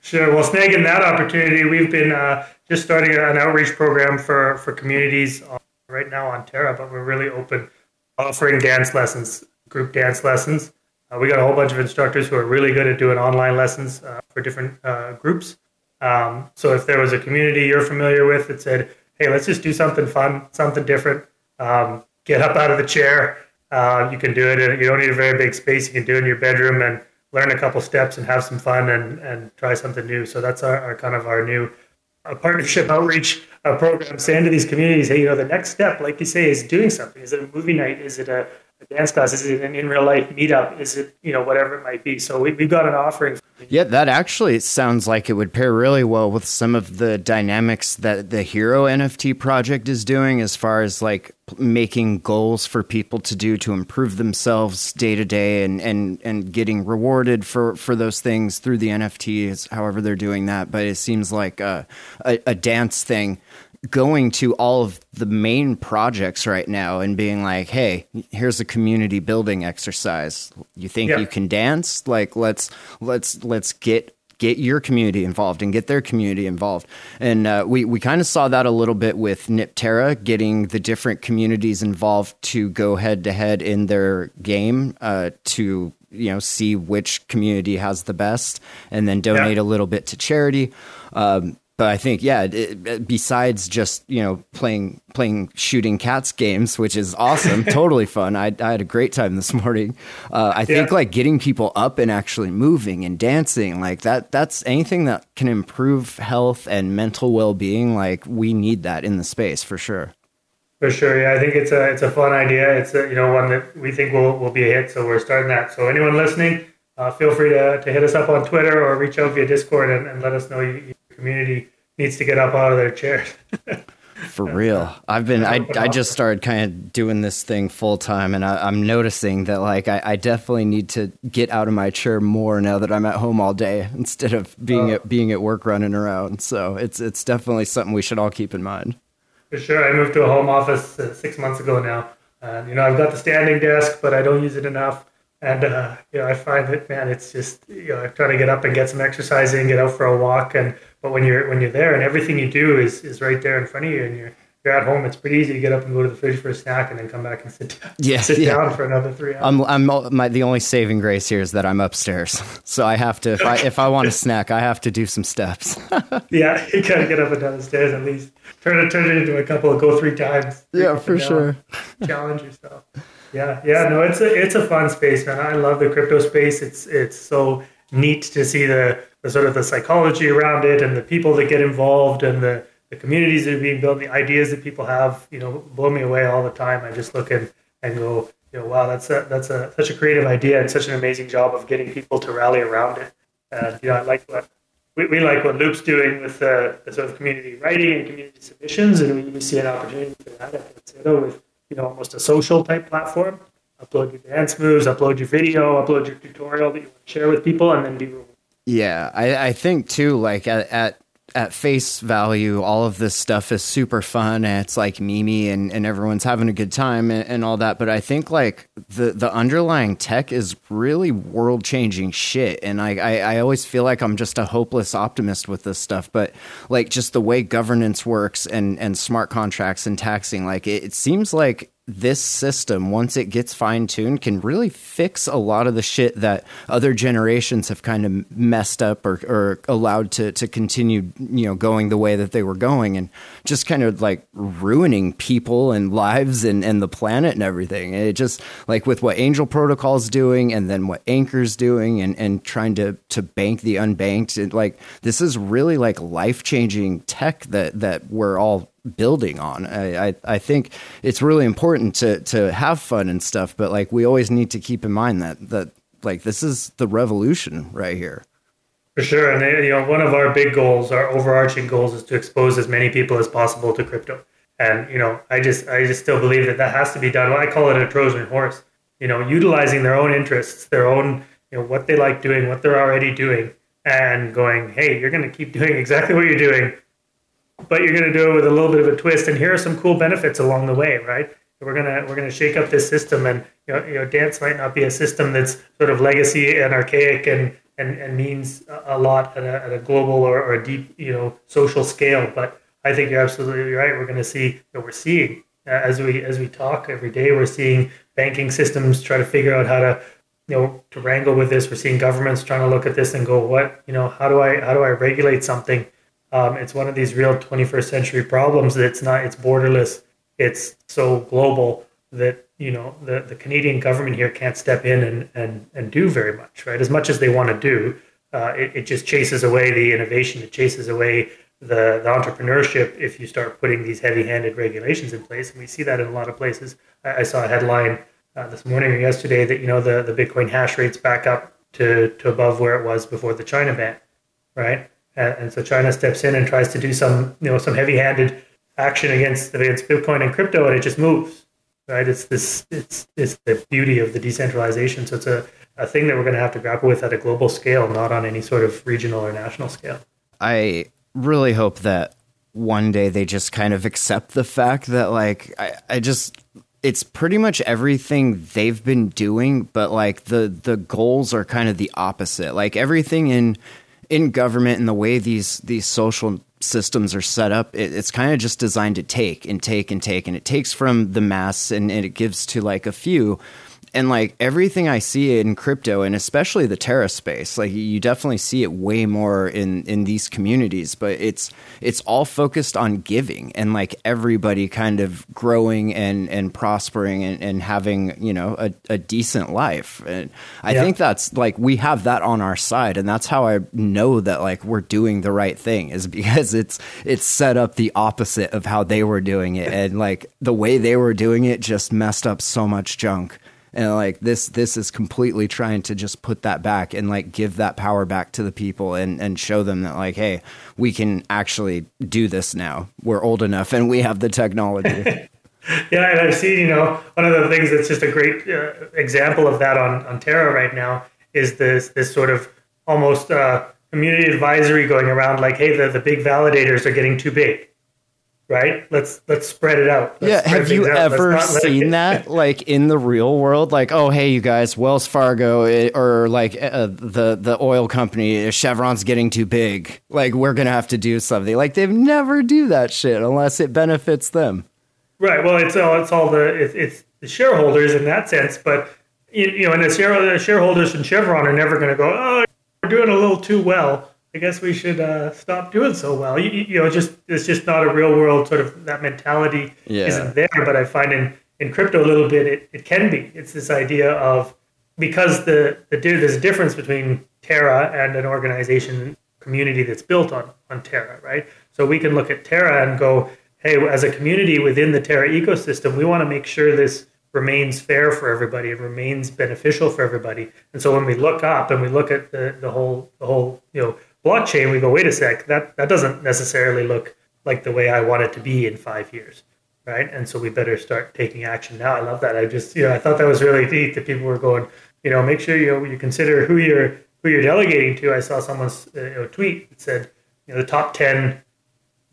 Sure. Well snagging that opportunity we've been uh, just starting an outreach program for for communities right now on terra but we're really open offering dance lessons group dance lessons uh, we got a whole bunch of instructors who are really good at doing online lessons uh, for different uh, groups um, so if there was a community you're familiar with that said hey, let's just do something fun, something different. Um, get up out of the chair. Uh, you can do it. You don't need a very big space. You can do it in your bedroom and learn a couple steps and have some fun and, and try something new. So that's our, our kind of our new uh, partnership outreach program. Saying to these communities, hey, you know, the next step, like you say, is doing something. Is it a movie night? Is it a, a dance class? Is it an in real life meetup? Is it you know whatever it might be? So we, we've got an offering yeah, that actually sounds like it would pair really well with some of the dynamics that the Hero NFT project is doing as far as like making goals for people to do to improve themselves day to day and and and getting rewarded for for those things through the NFTs however they're doing that but it seems like a, a, a dance thing going to all of the main projects right now and being like, "Hey, here's a community building exercise. You think you can dance? Like let's let's let's get get your community involved and get their community involved." And uh, we we kind of saw that a little bit with Niptera getting the different communities involved to go head to head in their game uh, to you know see which community has the best and then donate yeah. a little bit to charity. Um, but I think yeah, it, besides just you know playing playing shooting cats games, which is awesome, totally fun. I, I had a great time this morning. Uh, I think yeah. like getting people up and actually moving and dancing like that. That's anything that can improve health and mental well being. Like we need that in the space for sure. For sure, yeah. I think it's a it's a fun idea. It's a, you know one that we think will will be a hit. So we're starting that. So anyone listening, uh, feel free to, to hit us up on Twitter or reach out via Discord and, and let us know you, community needs to get up out of their chairs. For real, I've been. I, I just started kind of doing this thing full time, and I, am noticing that like I, I, definitely need to get out of my chair more now that I'm at home all day instead of being oh. at being at work running around. So it's it's definitely something we should all keep in mind. For sure, I moved to a home office uh, six months ago now, and you know I've got the standing desk, but I don't use it enough. And uh, you know, I find that man, it's just you know, I try to get up and get some exercise in, get out for a walk, and but when you're when you're there and everything you do is is right there in front of you, and you're you're at home, it's pretty easy to get up and go to the fridge for a snack and then come back and sit down, yeah, sit yeah. down for another three hours. I'm, I'm my, the only saving grace here is that I'm upstairs, so I have to if I if I want a snack, I have to do some steps. yeah, you gotta get up and down the stairs at least. Turn it turn it into a couple of go three times. Yeah, for sure. Challenge yourself. Yeah, yeah, no, it's a it's a fun space, man. I love the crypto space. It's it's so neat to see the, the sort of the psychology around it and the people that get involved and the, the communities that are being built, the ideas that people have, you know, blow me away all the time. I just look and, and go, you know, wow, that's a that's a such a creative idea and such an amazing job of getting people to rally around it. And you know, I like what we, we like what Loop's doing with the, the sort of community writing and community submissions, and we, see an opportunity for that at with you know, almost a social type platform. Upload your dance moves, upload your video, upload your tutorial that you want to share with people, and then be rewarded. Yeah, I, I think too, like at, at at face value, all of this stuff is super fun and it's like mimi and, and everyone's having a good time and, and all that. But I think like the, the underlying tech is really world changing shit. And I, I, I always feel like I'm just a hopeless optimist with this stuff. But like just the way governance works and, and smart contracts and taxing, like it, it seems like this system, once it gets fine tuned, can really fix a lot of the shit that other generations have kind of messed up or, or allowed to, to continue, you know, going the way that they were going and just kind of like ruining people and lives and, and the planet and everything. And it just like with what Angel Protocol is doing and then what Anchor's doing and, and trying to, to bank the unbanked. And like this is really like life changing tech that, that we're all building on. I, I, I think it's really important to to have fun and stuff, but like we always need to keep in mind that that like this is the revolution right here. For sure, and you know one of our big goals, our overarching goals, is to expose as many people as possible to crypto. And you know, I just I just still believe that that has to be done. I call it a Trojan horse. You know, utilizing their own interests, their own you know what they like doing, what they're already doing, and going, hey, you're going to keep doing exactly what you're doing but you're going to do it with a little bit of a twist. And here are some cool benefits along the way, right? We're gonna we're gonna shake up this system, and you know, you know, dance might not be a system that's sort of legacy and archaic and and, and means a lot at a, at a global or, or a deep you know social scale. But I think you're absolutely right. We're going to see you know, we're seeing uh, as we as we talk every day. We're seeing banking systems try to figure out how to you know to wrangle with this. We're seeing governments trying to look at this and go, what you know, how do I how do I regulate something um, it's one of these real 21st century problems that it's not, it's borderless. It's so global that, you know, the, the Canadian government here can't step in and, and, and do very much, right? As much as they want to do, uh, it, it just chases away the innovation. It chases away the, the entrepreneurship if you start putting these heavy-handed regulations in place. And we see that in a lot of places. I, I saw a headline uh, this morning or yesterday that, you know, the, the Bitcoin hash rate's back up to, to above where it was before the China ban, right? And, and so China steps in and tries to do some you know some heavy-handed action against against Bitcoin and crypto, and it just moves. Right? It's this it's it's the beauty of the decentralization. So it's a a thing that we're going to have to grapple with at a global scale, not on any sort of regional or national scale. I really hope that one day they just kind of accept the fact that like I, I just it's pretty much everything they've been doing, but like the the goals are kind of the opposite. Like everything in in government and the way these these social systems are set up, it, it's kind of just designed to take and take and take, and it takes from the mass and, and it gives to like a few and like everything I see in crypto and especially the Terra space, like you definitely see it way more in in these communities. But it's it's all focused on giving and like everybody kind of growing and and prospering and, and having you know a, a decent life. And I yeah. think that's like we have that on our side, and that's how I know that like we're doing the right thing is because it's it's set up the opposite of how they were doing it, and like the way they were doing it just messed up so much junk and like this this is completely trying to just put that back and like give that power back to the people and and show them that like hey we can actually do this now. We're old enough and we have the technology. Yeah and i've seen you know one of the things that's just a great uh, example of that on on terra right now is this this sort of almost uh, community advisory going around like hey the, the big validators are getting too big right? Let's let's spread it out. Let's yeah, have you ever seen that like in the real world? Like, oh hey, you guys, Wells Fargo eh, or like uh, the the oil company Chevron's getting too big. Like, we're gonna have to do something. Like, they've never do that shit unless it benefits them. Right. Well, it's all it's all the it's, it's the shareholders in that sense, but you, you know, and the, the shareholders in Chevron are never going to go, oh, we're doing a little too well I guess we should uh, stop doing so well. You, you, know, just it's just not a real world sort of that mentality yeah. isn't there. But I find in, in crypto a little bit it, it can be. It's this idea of because the, the there's a difference between Terra and an organization community that's built on on Terra, right? So we can look at Terra and go, hey, as a community within the Terra ecosystem, we want to make sure this remains fair for everybody. It remains beneficial for everybody. And so when we look up and we look at the, the whole the whole you know blockchain, we go, wait a sec, that, that doesn't necessarily look like the way I want it to be in five years. Right. And so we better start taking action now. I love that. I just, you know, I thought that was really neat that people were going, you know, make sure you you consider who you're who you're delegating to. I saw someone's uh, you know, tweet that said, you know, the top 10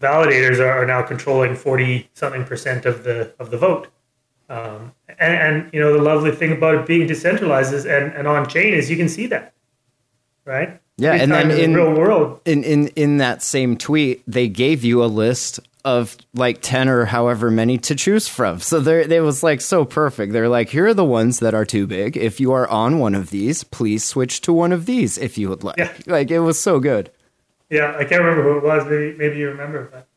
validators are, are now controlling 40 something percent of the of the vote. Um, and, and, you know the lovely thing about it being decentralized is, and, and on chain is you can see that, right? Yeah, and then in in the real world, in in in that same tweet, they gave you a list of like 10 or however many to choose from. So there it was like so perfect. They're like, here are the ones that are too big. If you are on one of these, please switch to one of these if you would like. Yeah. Like it was so good. yeah, I can't remember who it was. Maybe maybe you remember, but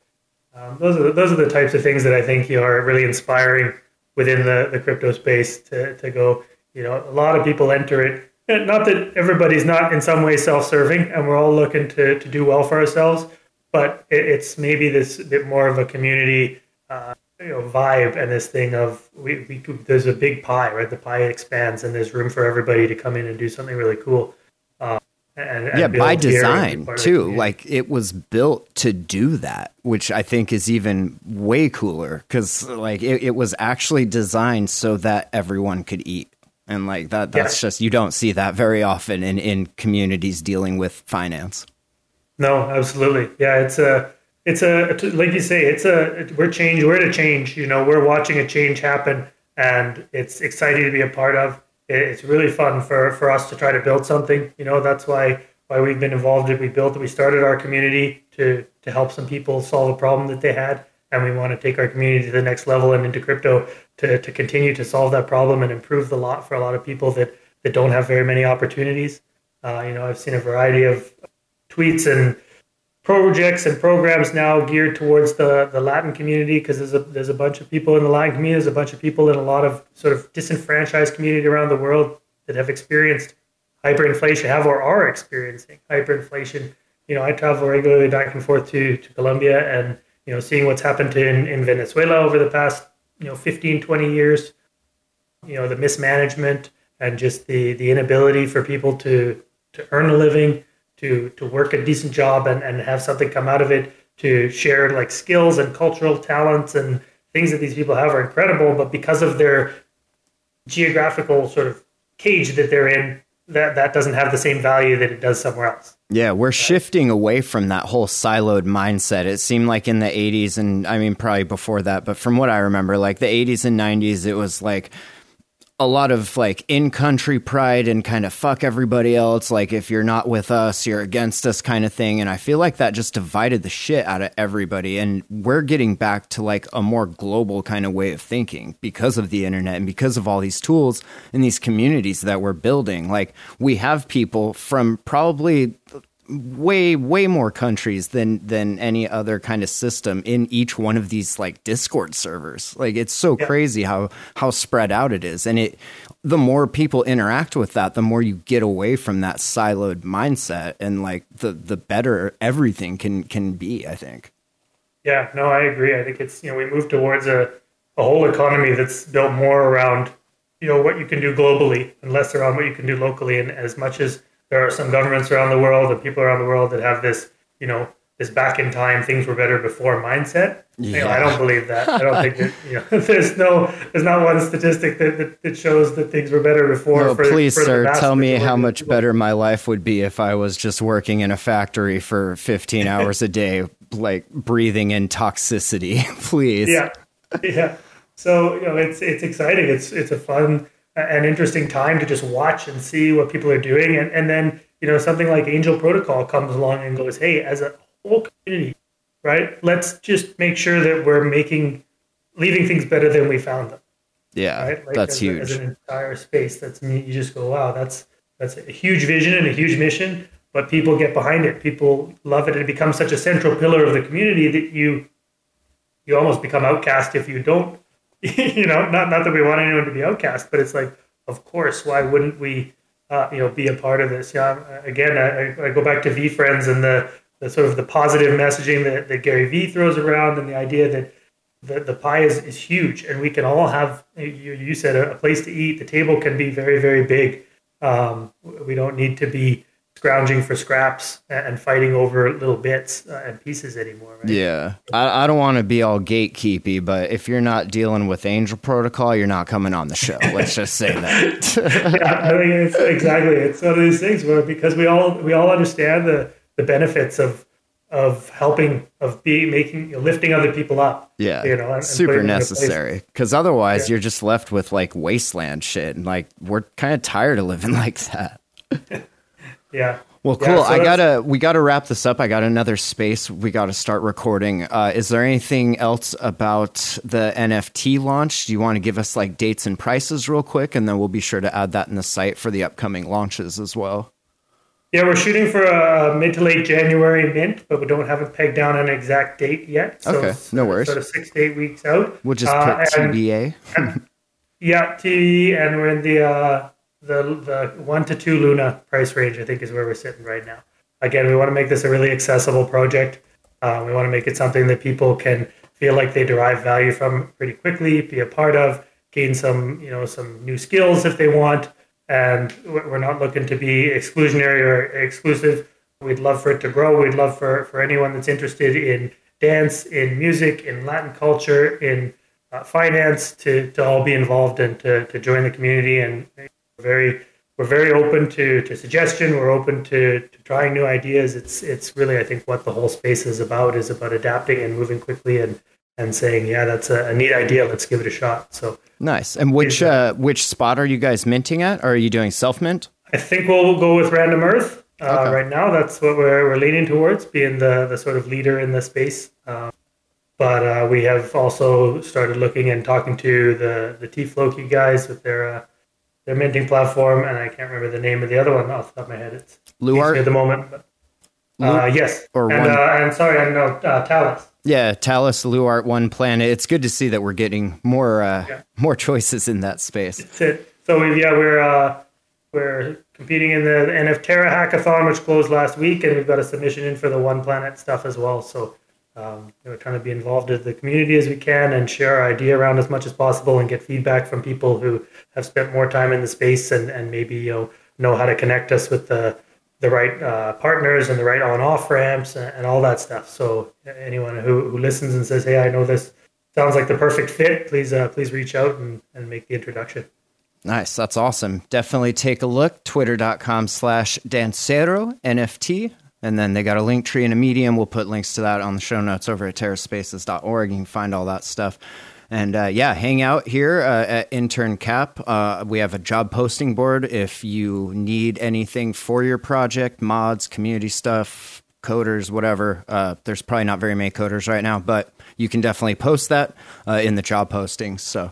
um, those are the, those are the types of things that I think you are really inspiring within the, the crypto space to, to go. You know, a lot of people enter it. Not that everybody's not in some way self-serving, and we're all looking to, to do well for ourselves, but it, it's maybe this bit more of a community, uh, you know, vibe and this thing of we, we there's a big pie, right? The pie expands, and there's room for everybody to come in and do something really cool. Uh, and, and yeah, by here and be design part of the too. Like it was built to do that, which I think is even way cooler because like it, it was actually designed so that everyone could eat. And like that, that's Yeah. just you don't see that very often in in communities dealing with finance. No, absolutely. Yeah, it's a, it's a, like you say, it's a, we're change, we're a change. You know, we're watching a change happen, and it's exciting to be a part of. It's really fun for for us to try to build something. You know, that's why why we've been involved. We built, we started our community to to help some people solve a problem that they had, and we want to take our community to the next level and into crypto to to continue to solve that problem and improve the lot for a lot of people that that don't have very many opportunities. Uh, you know, I've seen a variety of tweets and projects and programs now geared towards the, the Latin community because there's a there's a bunch of people in the Latin community, there's a bunch of people in a lot of sort of disenfranchised community around the world that have experienced hyperinflation, have or are experiencing hyperinflation. You know, I travel regularly back and forth to, to Colombia and, you know, seeing what's happened in, in Venezuela over the past, you know, 15, 20 years, you know, the mismanagement and just the, the inability for people to, to earn a living, to, to work a decent job and, and have something come out of it, to share like skills and cultural talents and things that these people have are incredible. But because of their geographical sort of cage that they're in, that, that doesn't have the same value that it does somewhere else. Yeah, we're shifting away from that whole siloed mindset. It seemed like in the 80s, and I mean, probably before that, but from what I remember, like the 80s and 90s, it was like a lot of like in country pride and kind of fuck everybody else. Like, if you're not with us, you're against us kind of thing. And I feel like that just divided the shit out of everybody. And we're getting back to like a more global kind of way of thinking because of the internet and because of all these tools and these communities that we're building. Like, we have people from probably way way more countries than than any other kind of system in each one of these like discord servers like it's so Yeah. crazy how how spread out it is and it the more people interact with that the more you get away from that siloed mindset and like the the better everything can can be i think Yeah, no, I agree. I think it's you know we move towards a, a whole economy that's built more around you know what you can do globally and less around what you can do locally. And as much as there are some governments around the world and people around the world that have this you know this back in time things were better before mindset. You know, I don't believe that. I don't think that you know there's no there's not one statistic that, that, that shows that things were better before. no, for- please for sir tell me how much people. better my life would be if i was just working in a factory for 15 hours a day like breathing in toxicity please yeah yeah so you know it's it's exciting it's it's a fun and interesting time to just watch and see what people are doing. And and then you know something like angel protocol comes along and goes hey as a whole community right let's just make sure that we're making leaving things better than we found them. Yeah right? That's as, huge as an entire space that's you just go wow that's that's a huge vision and a huge mission but people get behind it. People love it. It becomes such a central pillar of the community that you you almost become outcast if you don't you know not not that we want anyone to be outcast but it's like of course why wouldn't we uh, you know be a part of this? Yeah again I, I go back to VeeFriends and the the sort of the positive messaging that, that gary vee throws around and the idea that the, the pie is, is huge and we can all have you, you said a, a place to eat. The table can be very very big. Um, we don't need to be scrounging for scraps and, and fighting over little bits uh, and pieces anymore right? Yeah, I, I don't want to be all gatekeepy, but if you're not dealing with Angel Protocol, you're not coming on the show. Let's just say that. yeah, I think it's exactly. It's one of these things where because we all we all understand the the benefits of of helping of be making you know, lifting other people up. Yeah, you know, and, and super putting them in a place. necessary. Because otherwise, Yeah. you're just left with like wasteland shit, and like we're kind of tired of living like that. Yeah. Well, Yeah, cool. so I gotta we gotta wrap this up. I got another space. We gotta start recording. Uh, is there anything else about the NFT launch? Do you want to give us like dates and prices real quick, and then we'll be sure to add that in the site for the upcoming launches as well. Yeah, we're shooting for a mid to late January mint, but we don't have it pegged down an exact date yet. So Okay, no worries. Sort of six to eight weeks out. We'll just Uh, put and- TBA. Yeah, TV, and we're in the uh, the the one to two Luna price range. I think is where we're sitting right now. Again, we want to make this a really accessible project. Uh, we want to make it something that people can feel like they derive value from pretty quickly, be a part of, gain some you know some new skills if they want. And we're not looking to be exclusionary or exclusive. We'd love for it to grow. We'd love for, for anyone that's interested in dance, in music, in Latin culture, in uh, finance to, to all be involved and to, to join the community. And very we're very open to, to suggestion. We're open to, to trying new ideas. It's it's really I think what the whole space is about is about adapting and moving quickly and and saying yeah that's a, a neat idea. Let's give it a shot. So Nice. And which uh, which spot are you guys minting at? Or are you doing self mint? I think we'll we'll go with Random Earth uh, Okay. right now. That's what we're, we're leaning towards, being the, the sort of leader in the space. Um, but uh, we have also started looking and talking to the the T Floki guys with their uh, their minting platform, and I can't remember the name of the other one off the top of my head. It's Luart? at the moment. But, uh, yes, or and one- uh, and sorry, I know uh, Talis. Yeah, Talis, Luart, One Planet. It's good to see that we're getting more uh, Yeah. more choices in that space. That's it. So we, yeah, we're uh, we're competing in the, the NF Terra hackathon, which closed last week, and we've got a submission in for the One Planet stuff as well. So um, we're trying to be involved in the community as we can and share our idea around as much as possible and get feedback from people who have spent more time in the space and, and maybe you know know how to connect us with the the right uh, partners and the right on off ramps and, and all that stuff. So anyone who, who listens and says, "Hey, I know this sounds like the perfect fit," please uh, please reach out and, and make the introduction. Nice. That's awesome. Definitely take a look. Twitter.com slash Dancero NFT. And then they got a link tree and a medium. We'll put links to that on the show notes over at terraspaces.org. You can find all that stuff. And uh, yeah, hang out here uh, at Intern Cap. Uh, we have a job posting board. If you need anything for your project, mods, community stuff, coders, whatever, uh, there's probably not very many coders right now, but you can definitely post that uh, in the job postings. So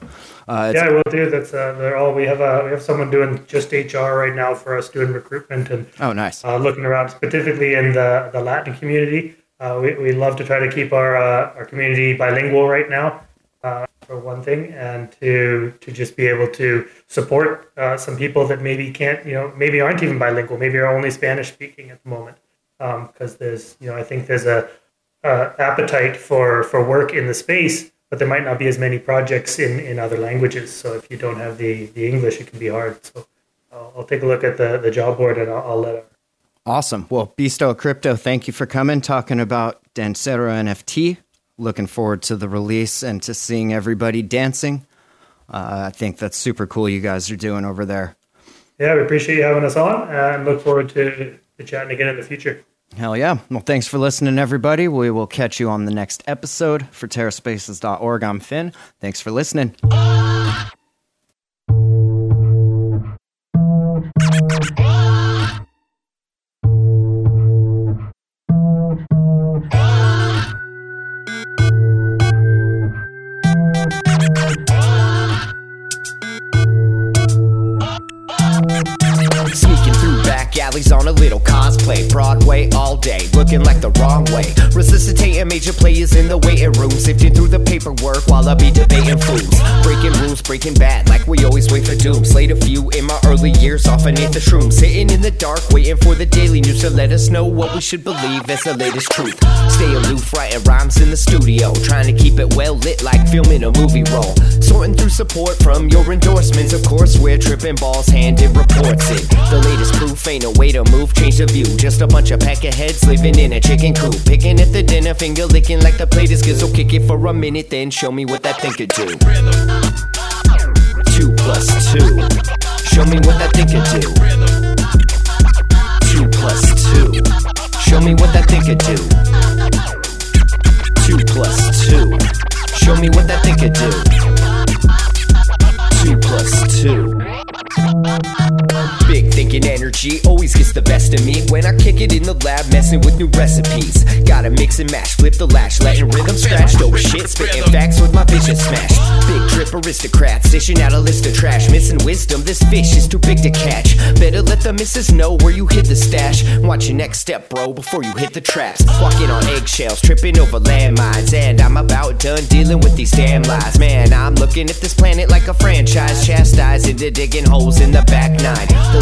uh, Yeah, we'll do. That's uh, they're all we have. Uh, we have someone doing just HR right now for us doing recruitment and Oh, nice. uh, looking around specifically in the the Latin community. Uh, we we love to try to keep our uh, our community bilingual right now. Uh, for one thing, and to to just be able to support uh, some people that maybe can't, you know, maybe aren't even bilingual, maybe are only Spanish speaking at the moment, because there's, you know, I think there's a uh, appetite for for work in the space, but there might not be as many projects in in other languages. So if you don't have the the English, it can be hard. So I'll, I'll take a look at the the job board and I'll, I'll let. Our, Awesome. Well, BstoicCrypto, thank you for coming, talking about Dancero NFT. Looking forward to the release and to seeing everybody dancing. Uh, I think that's super cool you guys are doing over there. yeah, we appreciate you having us on, and look forward to, to chatting again in the future. Hell yeah. Well, thanks for listening, everybody. We will catch you on the next episode for TerraSpaces.org. I'm Finn. Thanks for listening. Cosplay. Broadway all day, looking like the wrong way. Resuscitating major players in the waiting room. Sifting through the paperwork while I be debating fools. Breaking rules, breaking bad, like we always wait for doom. Slayed a few in my early years, off beneath the shrooms. Sitting in the dark, waiting for the daily news to let us know what we should believe as the latest truth. Stay aloof, writing rhymes in the studio. Trying to keep it well lit like filming a movie roll. Sorting through support from your endorsements. Of course, we're tripping balls, handed reports in. The latest proof ain't a way to move, change the view just a bunch of pack of heads living in a chicken coop. Picking at the dinner, finger licking like the plate is gizzo. Kick it for a minute, then show me what that thing could do. Two plus two. Show me what that thing could do. Two plus two. Show me what that thing could do. Two plus two. Show me what that thing could do. Two plus two. Big thinking energy always gets the best of me when I kick it in the lab, messing with new recipes. Gotta mix and match, flip the latch, letting rhythm scratch. Dope shit, spitting facts with my vision smashed. Big drip aristocrats, dishing out a list of trash. Missing wisdom, this fish is too big to catch. Better let the missus know where you hid the stash. Watch your next step, bro, before you hit the traps. Walking on eggshells, tripping over landmines, and I'm about done dealing with these damn lies. Man, I'm looking at this planet like a franchise, chastised into digging holes in the back nine. The